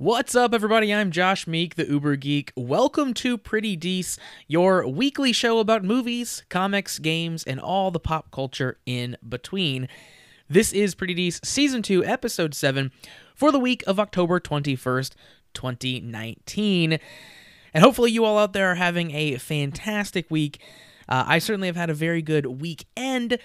What's up, everybody? I'm Josh Meek, the Uber Geek. Welcome to Pretty Dece, your weekly show about movies, comics, games, and all the pop culture in between. This is Pretty Dece Season 2, Episode 7, for the week of October 21st, 2019. And hopefully, you all out there are having a fantastic week. Uh, I certainly have had a very good weekend.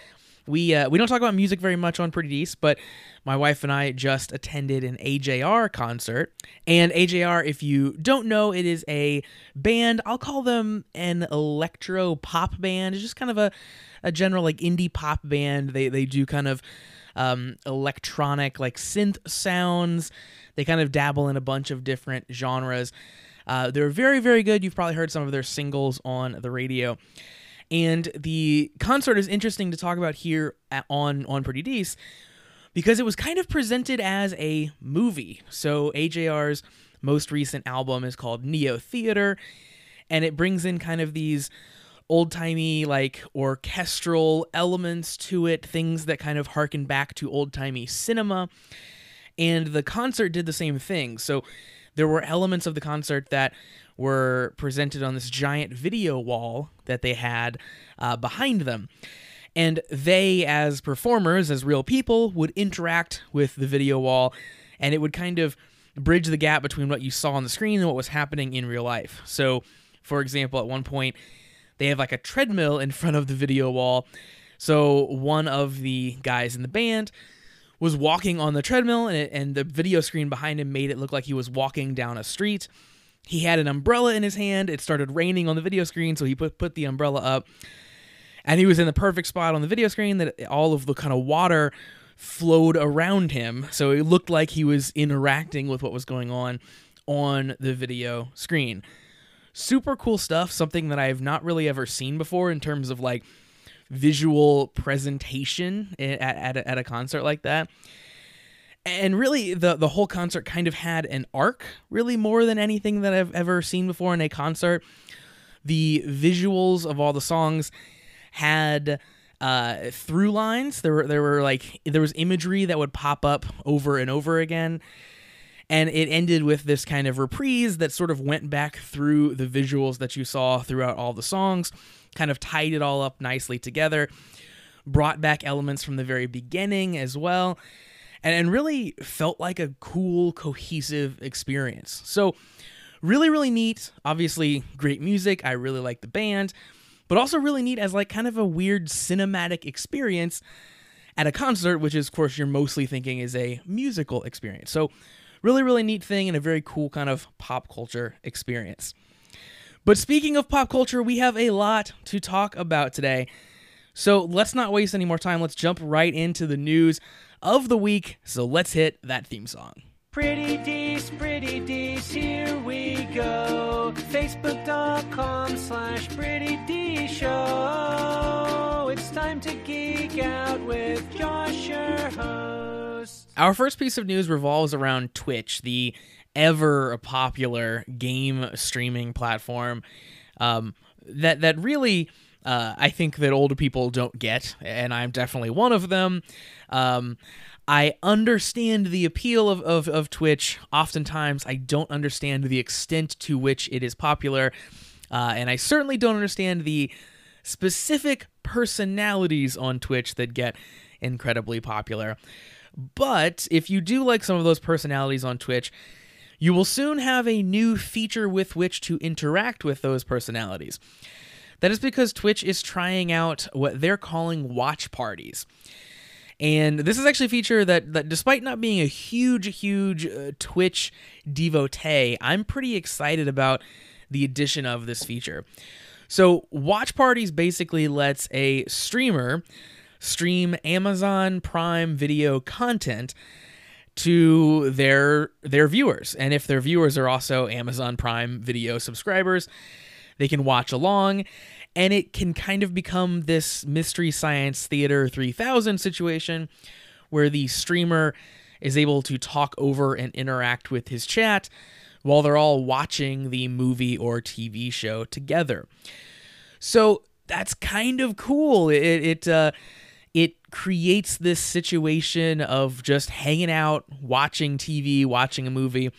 We uh, we don't talk about music very much on Pretty Dece, but my wife and I just attended an AJR concert. And AJR, if you don't know, it is a band. I'll call them an electro pop band. It's just kind of a, a general like indie pop band. They they do kind of um, electronic like synth sounds. They kind of dabble in a bunch of different genres. Uh, they're very very good. You've probably heard some of their singles on the radio. And the concert is interesting to talk about here at, on on Pretty Dece because it was kind of presented as a movie. So AJR's most recent album is called Neotheater, and it brings in kind of these old timey like orchestral elements to it, things that kind of harken back to old timey cinema. And the concert did the same thing. So there were elements of the concert that were presented on this giant video wall that they had uh, behind them. And they, as performers, as real people, would interact with the video wall, and it would kind of bridge the gap between what you saw on the screen and what was happening in real life. So, for example, at one point, they have like a treadmill in front of the video wall. So, one of the guys in the band was walking on the treadmill, and, it, and the video screen behind him made it look like he was walking down a street he had an umbrella in his hand. It started raining on the video screen, so he put put the umbrella up, and he was in the perfect spot on the video screen that all of the kind of water flowed around him, so it looked like he was interacting with what was going on on the video screen. Super cool stuff. Something that I've not really ever seen before in terms of like visual presentation eh, at, at, a, at a concert like that and really the the whole concert kind of had an arc really more than anything that I've ever seen before in a concert. The visuals of all the songs had uh, through lines. There were there were like there was imagery that would pop up over and over again. And it ended with this kind of reprise that sort of went back through the visuals that you saw throughout all the songs, kind of tied it all up nicely together, brought back elements from the very beginning as well and, and really felt like a cool, cohesive experience. So, really, really neat. Obviously, great music. I really like the band, but also really neat as like kind of a weird cinematic experience at a concert, which is, of course, you're mostly thinking is a musical experience. So, really, really neat thing and a very cool kind of pop culture experience. But speaking of pop culture, we have a lot to talk about today. So let's not waste any more time. Let's jump right into the news of the week. So let's hit that theme song. Pretty Dece, pretty Dece, here we go. Facebook.com slash pretty D show. It's time to geek out with Josh, your host. Our first piece of news revolves around Twitch, the ever popular game streaming platform um, that that really uh, I think that older people don't get, and I'm definitely one of them. Um, I understand the appeal of, of, of Twitch. Oftentimes, I don't understand the extent to which it is popular, uh, and I certainly don't understand the specific personalities on Twitch that get incredibly popular. But if you do like some of those personalities on Twitch, you will soon have a new feature with which to interact with those personalities. That is because Twitch is trying out what they're calling watch parties. And this is actually a feature that, that despite not being a huge, huge uh, Twitch devotee, I'm pretty excited about the addition of this feature. So, Watch Parties basically lets a streamer stream Amazon Prime Video content to their their viewers. And if their viewers are also Amazon Prime Video subscribers, they can watch along, and it can kind of become this Mystery Science Theater 3000 situation where the streamer is able to talk over and interact with his chat while they're all watching the movie or TV show together. So that's kind of cool. It it uh, it creates this situation of just hanging out, watching TV, watching a movie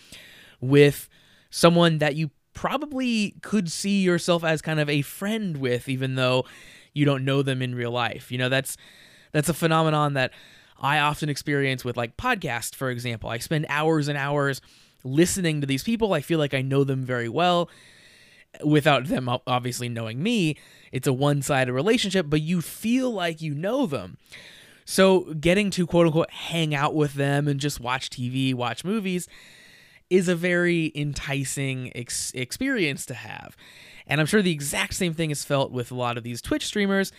with someone that you probably could see yourself as kind of a friend with, even though you don't know them in real life. You know, that's that's a phenomenon that I often experience with like podcasts, for example. I spend hours and hours listening to these people. I feel like I know them very well without them obviously knowing me. It's a one sided relationship, but you feel like you know them. So getting to quote unquote hang out with them and just watch TV, watch movies is a very enticing ex- experience to have. And I'm sure the exact same thing is felt with a lot of these Twitch streamers,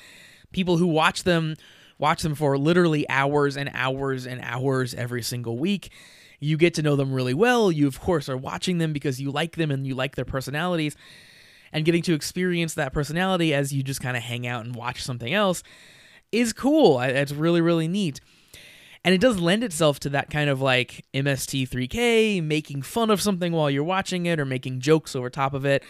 people who watch them watch them for literally hours and hours and hours every single week. You get to know them really well. You of course are watching them because you like them and you like their personalities and getting to experience that personality as you just kind of hang out and watch something else is cool. It's really, really neat. And it does lend itself to that kind of like MST3K, making fun of something while you're watching it or making jokes over top of it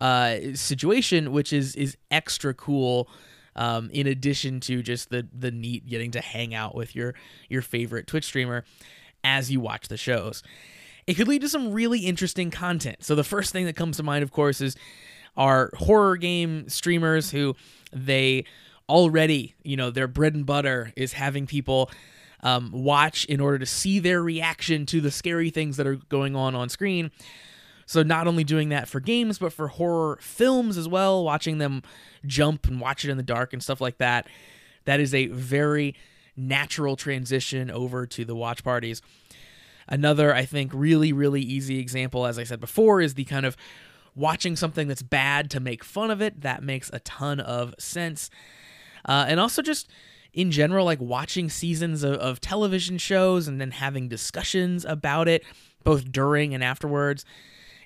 uh, situation, which is is extra cool. Um, in addition to just the the neat getting to hang out with your your favorite Twitch streamer as you watch the shows. It could lead to some really interesting content. So the first thing that comes to mind, of course, is our horror game streamers who they already, you know, their bread and butter is having people um, watch in order to see their reaction to the scary things that are going on on screen. So not only doing that for games, but for horror films as well, watching them jump and watch it in the dark and stuff like that. That is a very natural transition over to the watch parties. Another, I think, really, really easy example, as I said before, is the kind of watching something that's bad to make fun of it. That makes a ton of sense. Uh, and also just in general, like watching seasons of, of television shows and then having discussions about it, both during and afterwards,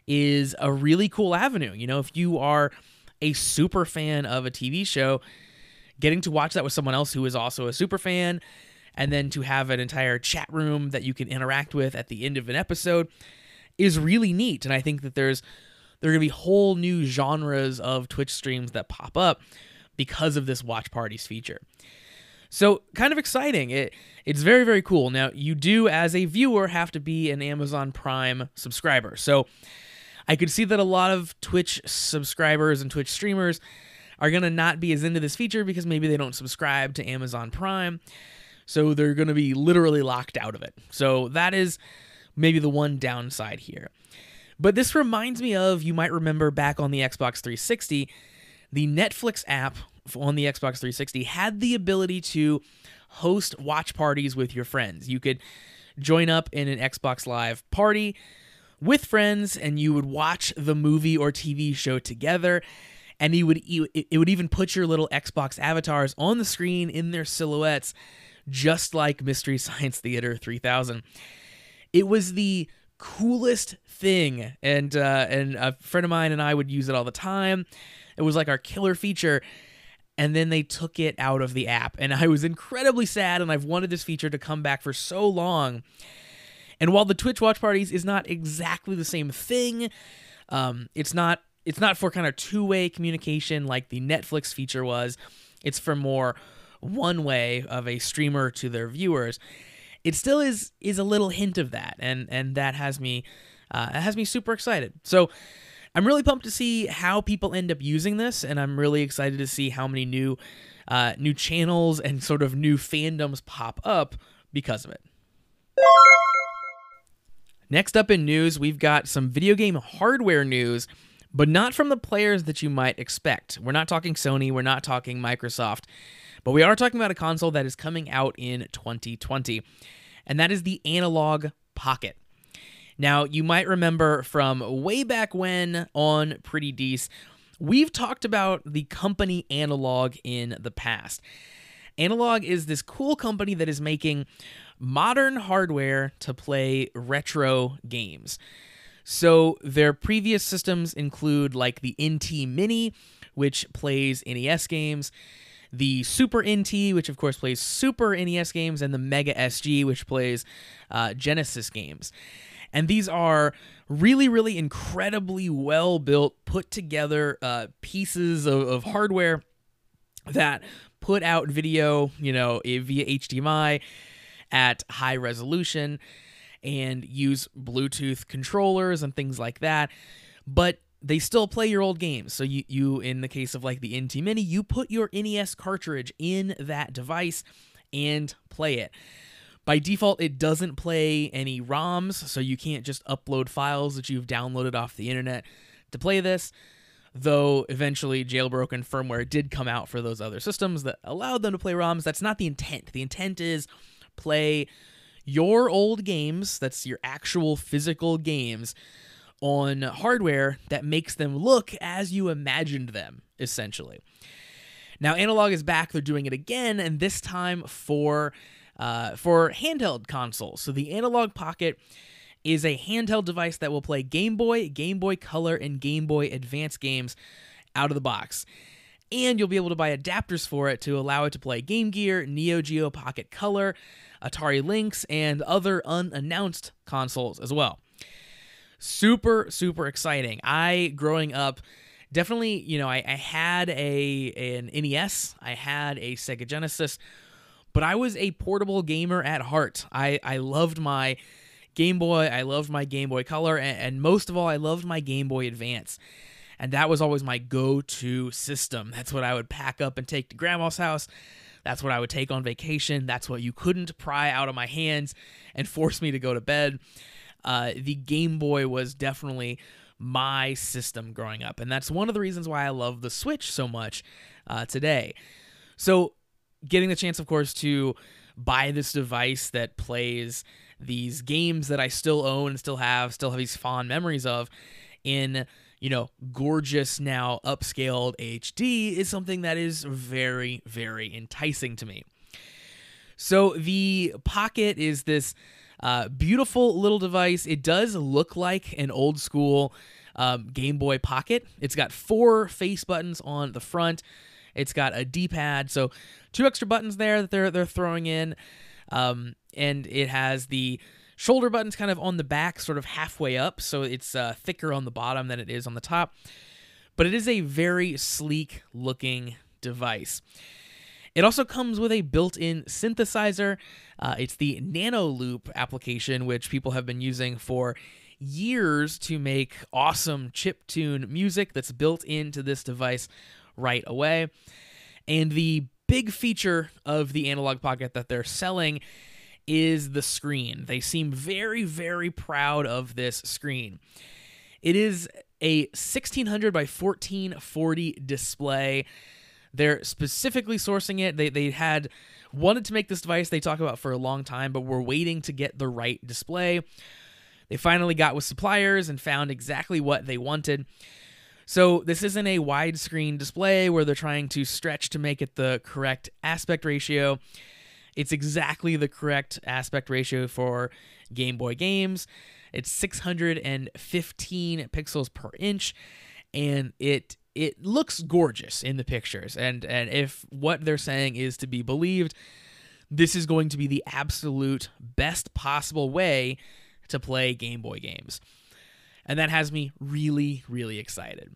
is a really cool avenue. You know, if you are a super fan of a TV show, getting to watch that with someone else who is also a super fan, and then to have an entire chat room that you can interact with at the end of an episode is really neat. And I think that there's there are gonna be whole new genres of Twitch streams that pop up because of this watch parties feature. So kind of exciting. It it's very very cool. Now you do as a viewer have to be an Amazon Prime subscriber. So I could see that a lot of Twitch subscribers and Twitch streamers are going to not be as into this feature because maybe they don't subscribe to Amazon Prime. So they're going to be literally locked out of it. So that is maybe the one downside here. But this reminds me of, you might remember back on the Xbox 360, the Netflix app on the Xbox 360 had the ability to host watch parties with your friends. You could join up in an Xbox Live party with friends and you would watch the movie or TV show together and you would it would even put your little Xbox avatars on the screen in their silhouettes just like Mystery Science Theater 3000. It was the coolest thing and uh, and a friend of mine and I would use it all the time. It was like our killer feature and then they took it out of the app and I was incredibly sad and I've wanted this feature to come back for so long and while the Twitch watch parties is not exactly the same thing, um, it's not it's not for kind of two way communication like the Netflix feature was. It's for more one way of a streamer to their viewers. It still is is a little hint of that, and and that has me uh, has me super excited. So. I'm really pumped to see how people end up using this, and I'm really excited to see how many new, uh, new channels and sort of new fandoms pop up because of it. Next up in news, we've got some video game hardware news, but not from the players that you might expect. We're not talking Sony, we're not talking Microsoft, but we are talking about a console that is coming out in 2020, and that is the Analog Pocket. Now, you might remember from way back when on Pretty Dece, we've talked about the company Analog in the past. Analog is this cool company that is making modern hardware to play retro games. So their previous systems include like the NT Mini, which plays NES games, the Super NT, which of course plays Super NES games, and the Mega SG, which plays uh, Genesis games. And these are really, really incredibly well built, put together uh, pieces of, of hardware that put out video, you know, via HDMI at high resolution and use Bluetooth controllers and things like that. But they still play your old games. So you, you in the case of like the NT Mini, you put your NES cartridge in that device and play it. By default, it doesn't play any ROMs, so you can't just upload files that you've downloaded off the internet to play this. Though eventually jailbroken firmware did come out for those other systems that allowed them to play ROMs. That's not the intent. The intent is play your old games, that's your actual physical games, on hardware that makes them look as you imagined them, essentially. Now, Analog is back. They're doing it again, and this time for uh, for handheld consoles. So the Analog Pocket is a handheld device that will play Game Boy, Game Boy Color, and Game Boy Advance games out of the box. And you'll be able to buy adapters for it to allow it to play Game Gear, Neo Geo Pocket Color, Atari Lynx, and other unannounced consoles as well. Super, super exciting. I, growing up, definitely, you know, I, I had a an NES, I had a Sega Genesis, but I was a portable gamer at heart. I, I loved my Game Boy, I loved my Game Boy Color, and, and most of all, I loved my Game Boy Advance. And that was always my go to system. That's what I would pack up and take to grandma's house. That's what I would take on vacation. That's what you couldn't pry out of my hands and force me to go to bed. Uh, the Game Boy was definitely my system growing up. And that's one of the reasons why I love the Switch so much uh, today. So, getting the chance, of course, to buy this device that plays these games that I still own and still have, still have these fond memories of in, you know, gorgeous now upscaled HD is something that is very, very enticing to me. So the Pocket is this uh, beautiful little device. It does look like an old school um, Game Boy Pocket. It's got four face buttons on the front. It's got a D-pad, so two extra buttons there that they're they're throwing in, um, and it has the shoulder buttons kind of on the back, sort of halfway up, so it's uh, thicker on the bottom than it is on the top. But it is a very sleek looking device. It also comes with a built in synthesizer. Uh, it's the Nanoloop application, which people have been using for years to make awesome chip tune music that's built into this device right away. And the big feature of the Analog Pocket that they're selling is the screen. They seem very, very proud of this screen. It is a 1600 by 1440 display they're specifically sourcing it. They they had wanted to make this device they talk about for a long time, but were waiting to get the right display. They finally got with suppliers and found exactly what they wanted. So this isn't a widescreen display where they're trying to stretch to make it the correct aspect ratio. It's exactly the correct aspect ratio for Game Boy games. It's 615 pixels per inch and it it looks gorgeous in the pictures and and if what they're saying is to be believed this is going to be the absolute best possible way to play Game Boy games. And that has me really really excited.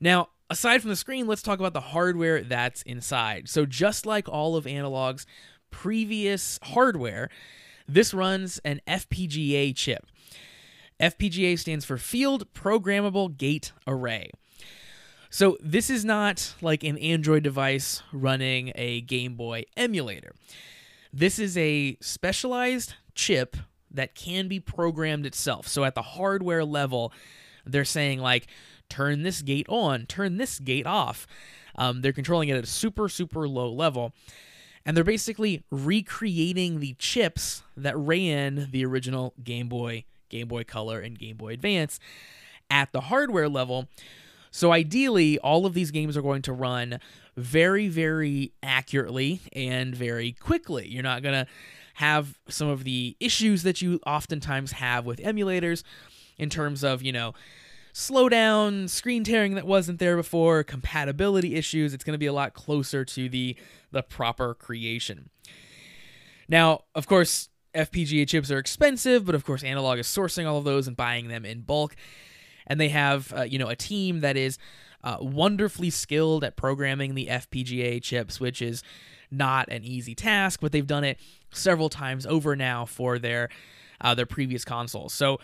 Now, aside from the screen, let's talk about the hardware that's inside. So just like all of Analog's previous hardware, this runs an FPGA chip. FPGA stands for Field Programmable Gate Array. So this is not like an Android device running a Game Boy emulator. This is a specialized chip that can be programmed itself. So at the hardware level, they're saying like turn this gate on, turn this gate off. Um, they're controlling it at a super super low level, and they're basically recreating the chips that ran the original Game Boy, Game Boy Color, and Game Boy Advance at the hardware level so ideally, all of these games are going to run very, very accurately and very quickly. You're not going to have some of the issues that you oftentimes have with emulators in terms of, you know, slowdown, screen tearing that wasn't there before, compatibility issues. It's going to be a lot closer to the the proper creation. Now, of course, FPGA chips are expensive, but of course, Analog is sourcing all of those and buying them in bulk and they have uh, you know a team that is uh, wonderfully skilled at programming the FPGA chips, which is not an easy task, but they've done it several times over now for their uh, their previous consoles. So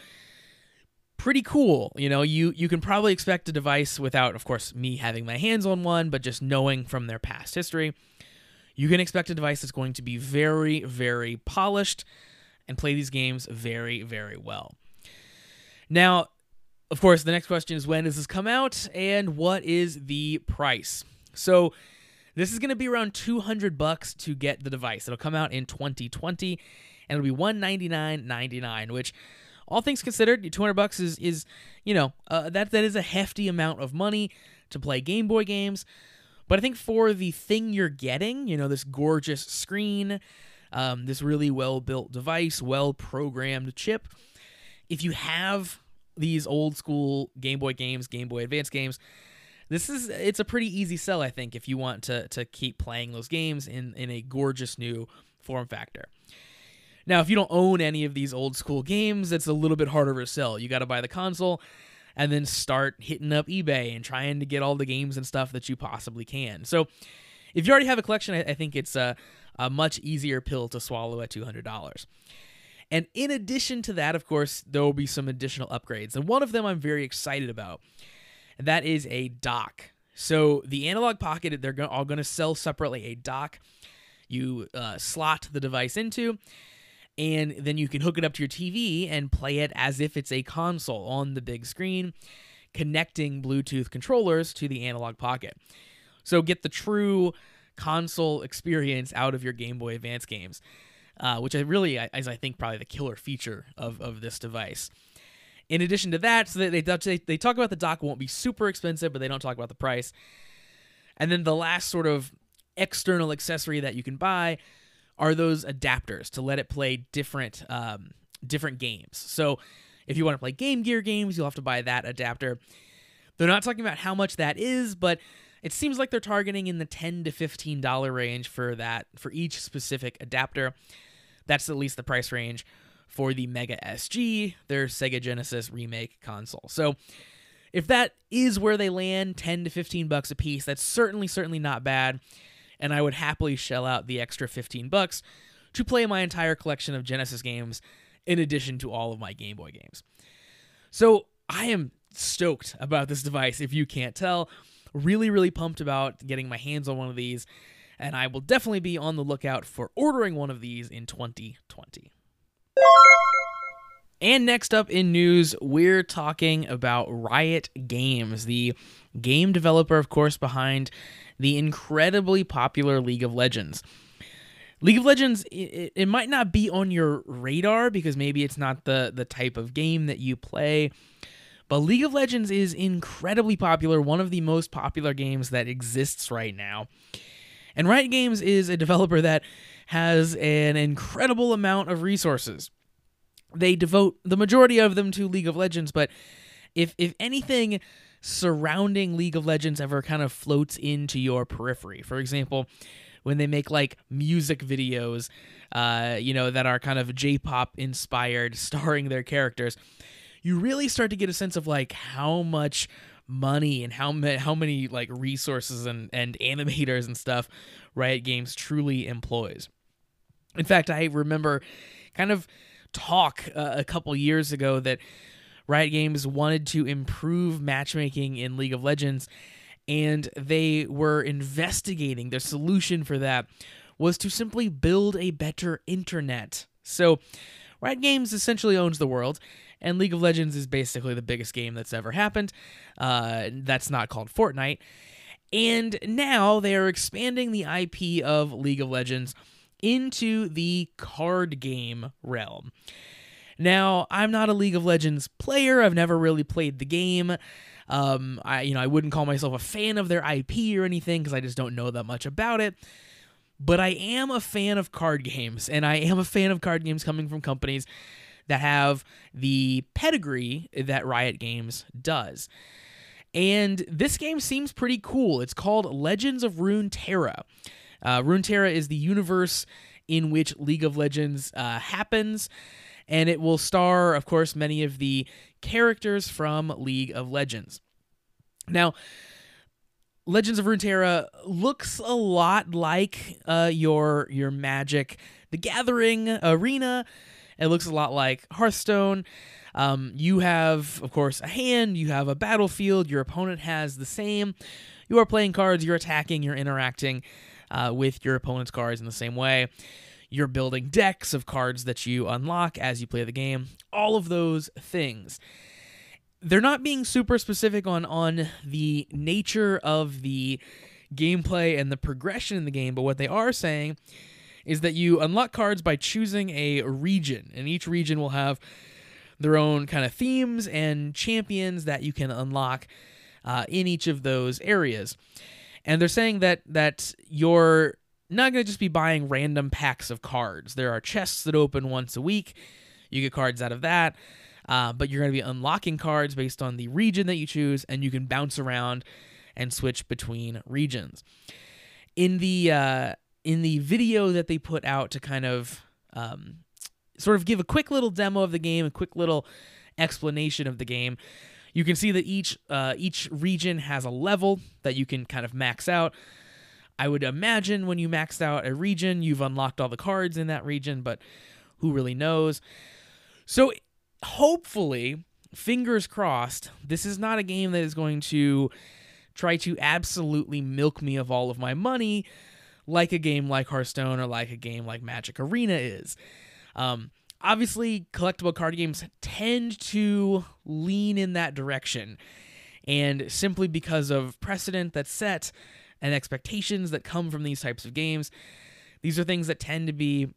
pretty cool. You know, you you can probably expect a device without, of course, me having my hands on one, but just knowing from their past history. You can expect a device that's going to be very, very polished and play these games very, very well. Now, of course, the next question is when does this come out and what is the price? So, this is going to be around 200 bucks to get the device. It'll come out in 2020 and it'll be 199.99, which all things considered, 200 bucks is is, you know, uh, that that is a hefty amount of money to play Game Boy games. But I think for the thing you're getting, you know, this gorgeous screen, um, this really well built device, well programmed chip, if you have these old school Game Boy games, Game Boy Advance games, this is it's a pretty easy sell, I think, if you want to to keep playing those games in in a gorgeous new form factor. Now, if you don't own any of these old school games, it's a little bit harder to sell. You got to buy the console and then start hitting up eBay and trying to get all the games and stuff that you possibly can. So, if you already have a collection, I, think it's a, a much easier pill to swallow at $200. And in addition to that, of course, there will be some additional upgrades. And one of them I'm very excited about, that is a dock. So, the Analog Pocket, they're all going to sell separately a dock you uh, slot the device into and then you can hook it up to your TV and play it as if it's a console on the big screen, connecting Bluetooth controllers to the analog pocket. So get the true console experience out of your Game Boy Advance games, uh, which I really is I think probably the killer feature of, of this device. In addition to that, so they, they they talk about the dock won't be super expensive, but they don't talk about the price. And then the last sort of external accessory that you can buy are those adapters to let it play different um, different games. So if you want to play Game Gear games, you'll have to buy that adapter. They're not talking about how much that is, but it seems like they're targeting in the 10 to 15 dollar range for that for each specific adapter. That's at least the price range for the Mega SG, their Sega Genesis remake console. So if that is where they land, 10 to 15 bucks a piece, that's certainly certainly not bad and I would happily shell out the extra 15 bucks to play my entire collection of Genesis games in addition to all of my Game Boy games. So, I am stoked about this device if you can't tell. Really really pumped about getting my hands on one of these and I will definitely be on the lookout for ordering one of these in 2020. And next up in news, we're talking about Riot Games, the game developer, of course, behind the incredibly popular League of Legends. League of Legends, it, it, might not be on your radar because maybe it's not the, the type of game that you play, but League of Legends is incredibly popular, one of the most popular games that exists right now. And Riot Games is a developer that has an incredible amount of resources. They devote the majority of them to League of Legends, but if if anything surrounding League of Legends ever kind of floats into your periphery. For example, when they make like music videos, uh, you know, that are kind of J-pop inspired, starring their characters, you really start to get a sense of like how much money and how many how many like resources and and animators and stuff Riot Games truly employs. In fact, I remember kind of talk uh, a couple years ago that Riot Games wanted to improve matchmaking in League of Legends, and they were investigating the solution for that was to simply build a better internet. So, Riot Games essentially owns the world, and League of Legends is basically the biggest game that's ever happened. Uh, that's not called Fortnite. And now they are expanding the IP of League of Legends into the card game realm. Now, I'm not a League of Legends player. I've never really played the game. Um, I you know I wouldn't call myself a fan of their IP or anything because I just don't know that much about it. But I am a fan of card games, and I am a fan of card games coming from companies that have the pedigree that Riot Games does. And this game seems pretty cool. It's called Legends of Runeterra. Uh, Runeterra is the universe in which League of Legends uh, happens and it will star, of course, many of the characters from League of Legends. Now, Legends of Runeterra looks a lot like uh, your your Magic the Gathering arena. It looks a lot like Hearthstone. Um, you have, of course, a hand, you have a battlefield, your opponent has the same. You are playing cards, you're attacking, you're interacting uh, with your opponent's cards in the same way. You're building decks of cards that you unlock as you play the game. All of those things. They're not being super specific on on the nature of the gameplay and the progression in the game, but what they are saying is that you unlock cards by choosing a region, and each region will have their own kind of themes and champions that you can unlock uh, in each of those areas. And they're saying that that you're not going to just be buying random packs of cards. There are chests that open once a week. You get cards out of that. Uh, but you're going to be unlocking cards based on the region that you choose, and you can bounce around and switch between regions. In the uh, in the video that they put out to kind of um, sort of give a quick little demo of the game, a quick little explanation of the game, you can see that each uh, each region has a level that you can kind of max out. I would imagine when you maxed out a region, you've unlocked all the cards in that region, but who really knows? So hopefully, fingers crossed, this is not a game that is going to try to absolutely milk me of all of my money like a game like Hearthstone or like a game like Magic Arena is. Um, obviously, collectible card games tend to lean in that direction. And simply because of precedent that's set and expectations that come from these types of games, these are things that tend to be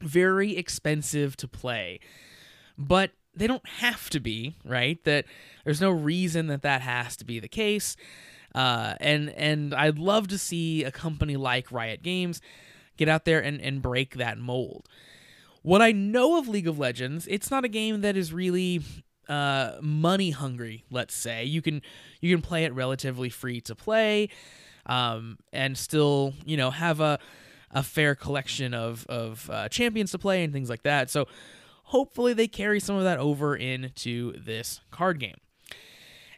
very expensive to play. But they don't have to be, right? That there's no reason that that has to be the case. Uh, and and I'd love to see a company like Riot Games get out there and, and break that mold. What I know of League of Legends, it's not a game that is really uh, money hungry. Let's say you can you can play it relatively free to play, um, and still you know have a a fair collection of of uh, champions to play and things like that. So hopefully they carry some of that over into this card game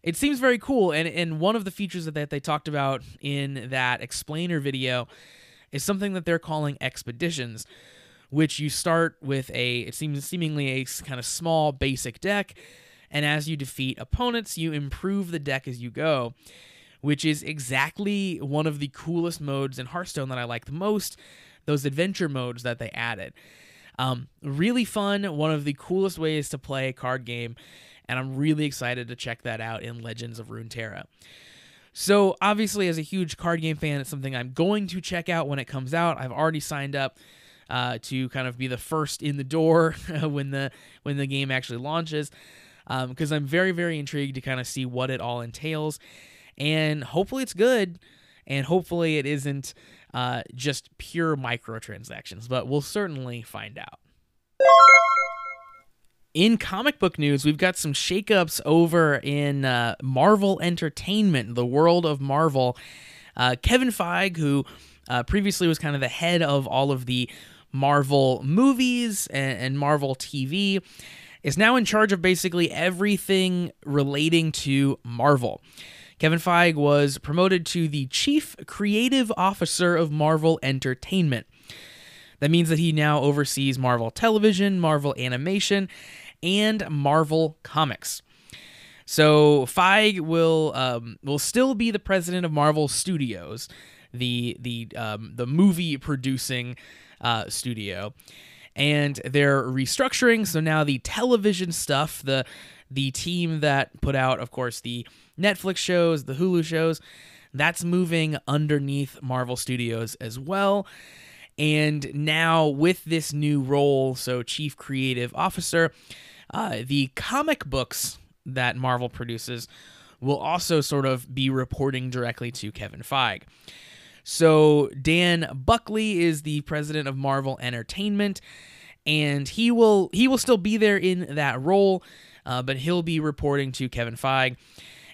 it seems very cool. And and one of the features that they talked about in that explainer video is something that they're calling expeditions, which you start with a it seems seemingly a kind of small basic deck, and as you defeat opponents, you improve the deck as you go. Which is exactly one of the coolest modes in Hearthstone that I like the most. Those adventure modes that they added. Um, really fun. One of the coolest ways to play a card game and I'm really excited to check that out in Legends of Runeterra. So, obviously, as a huge card game fan, it's something I'm going to check out when it comes out. I've already signed up uh, to kind of be the first in the door when the when the game actually launches, because um, I'm very very intrigued to kind of see what it all entails, and hopefully it's good, and hopefully it isn't uh, just pure microtransactions. But we'll certainly find out. In comic book news, we've got some shakeups over in uh, Marvel Entertainment, the world of Marvel. Uh, Kevin Feige, who uh, previously was kind of the head of all of the Marvel movies and, and Marvel TV, is now in charge of basically everything relating to Marvel. Kevin Feige was promoted to the Chief Creative Officer of Marvel Entertainment. That means that he now oversees Marvel Television, Marvel Animation, and Marvel Comics. So Feige will um, will still be the president of Marvel Studios, the the um, the movie producing uh, studio, and they're restructuring. So now the television stuff, the the team that put out, of course, the Netflix shows, the Hulu shows, that's moving underneath Marvel Studios as well. And now with this new role, so chief creative officer, uh, the comic books that Marvel produces will also sort of be reporting directly to Kevin Feige. So Dan Buckley is the president of Marvel Entertainment, and he will he will still be there in that role, uh, but he'll be reporting to Kevin Feige.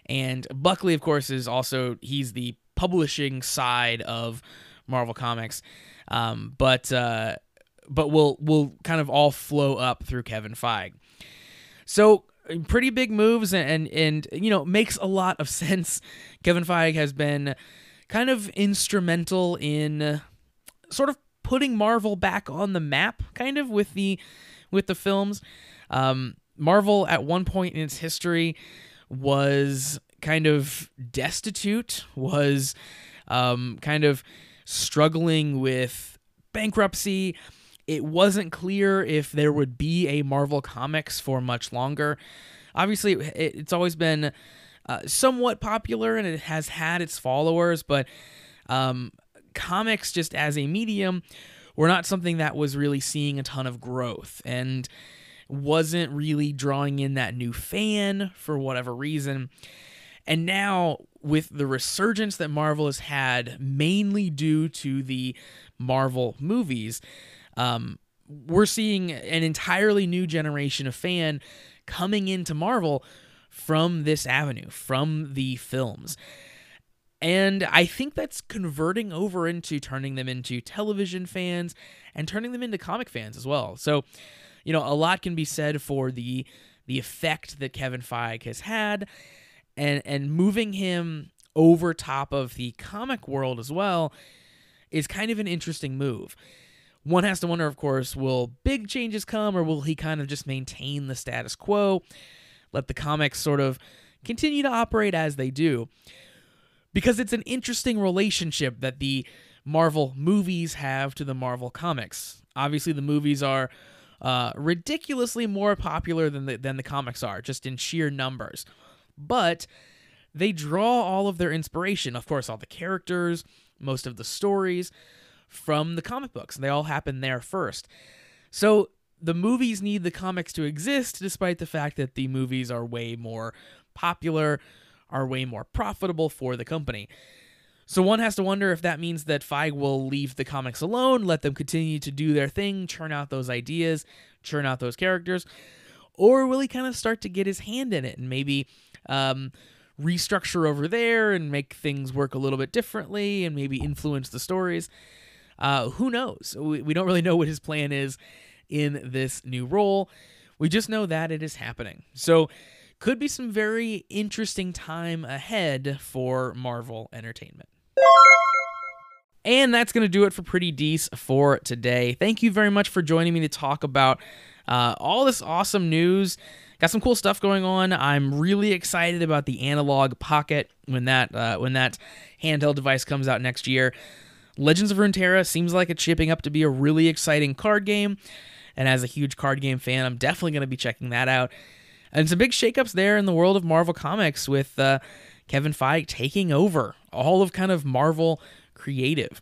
And Buckley, of course, is also he's the publishing side of Marvel Comics, um, but uh, but will will kind of all flow up through Kevin Feige. So pretty big moves and, and and you know makes a lot of sense. Kevin Feige has been kind of instrumental in sort of putting Marvel back on the map, kind of with the with the films. Um, Marvel, at one point in its history, was kind of destitute, was um, kind of struggling with bankruptcy. It wasn't clear if there would be a Marvel Comics for much longer. Obviously, it, it's always been uh, somewhat popular and it has had its followers, but um, comics, just as a medium, were not something that was really seeing a ton of growth and wasn't really drawing in that new fan for whatever reason. And now, with the resurgence that Marvel has had, mainly due to the Marvel movies, um, we're seeing an entirely new generation of fan coming into Marvel from this avenue, from the films. And I think that's converting over into turning them into television fans and turning them into comic fans as well. So, you know, a lot can be said for the the effect that Kevin Feige has had and and moving him over top of the comic world as well is kind of an interesting move. One has to wonder, of course, will big changes come or will he kind of just maintain the status quo, let the comics sort of continue to operate as they do? Because it's an interesting relationship that the Marvel movies have to the Marvel comics. Obviously, the movies are uh, ridiculously more popular than the, than the comics are, just in sheer numbers. But they draw all of their inspiration, of course, all the characters, most of the stories from the comic books. and They all happen there first. So the movies need the comics to exist, despite the fact that the movies are way more popular, are way more profitable for the company. So one has to wonder if that means that Feige will leave the comics alone, let them continue to do their thing, churn out those ideas, churn out those characters, or will he kind of start to get his hand in it and maybe um, restructure over there and make things work a little bit differently and maybe influence the stories? Uh, who knows? We, we don't really know what his plan is in this new role. We just know that it is happening. So, could be some very interesting time ahead for Marvel Entertainment. And that's going to do it for Pretty Dece for today. Thank you very much for joining me to talk about uh, all this awesome news. Got some cool stuff going on. I'm really excited about the Analog Pocket when that uh, when that handheld device comes out next year. Legends of Runeterra seems like it's shaping up to be a really exciting card game. And as a huge card game fan, I'm definitely going to be checking that out. And some big shakeups there in the world of Marvel Comics with uh, Kevin Feige taking over all of kind of Marvel creative.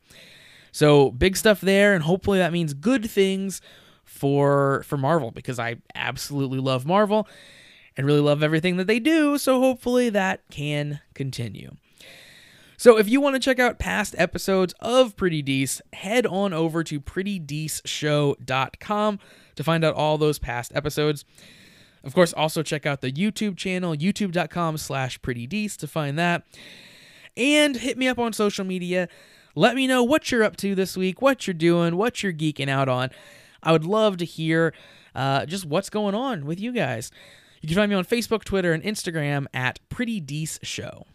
So big stuff there, and hopefully that means good things for for Marvel because I absolutely love Marvel and really love everything that they do. So hopefully that can continue. So if you want to check out past episodes of Pretty Dece, head on over to prettydeceshow.com to find out all those past episodes. Of course, also check out the YouTube channel, youtube.com slash prettydece to find that. And hit me up on social media. Let me know what you're up to this week, what you're doing, what you're geeking out on. I would love to hear uh, just what's going on with you guys. You can find me on Facebook, Twitter, and Instagram at Pretty Dece Show.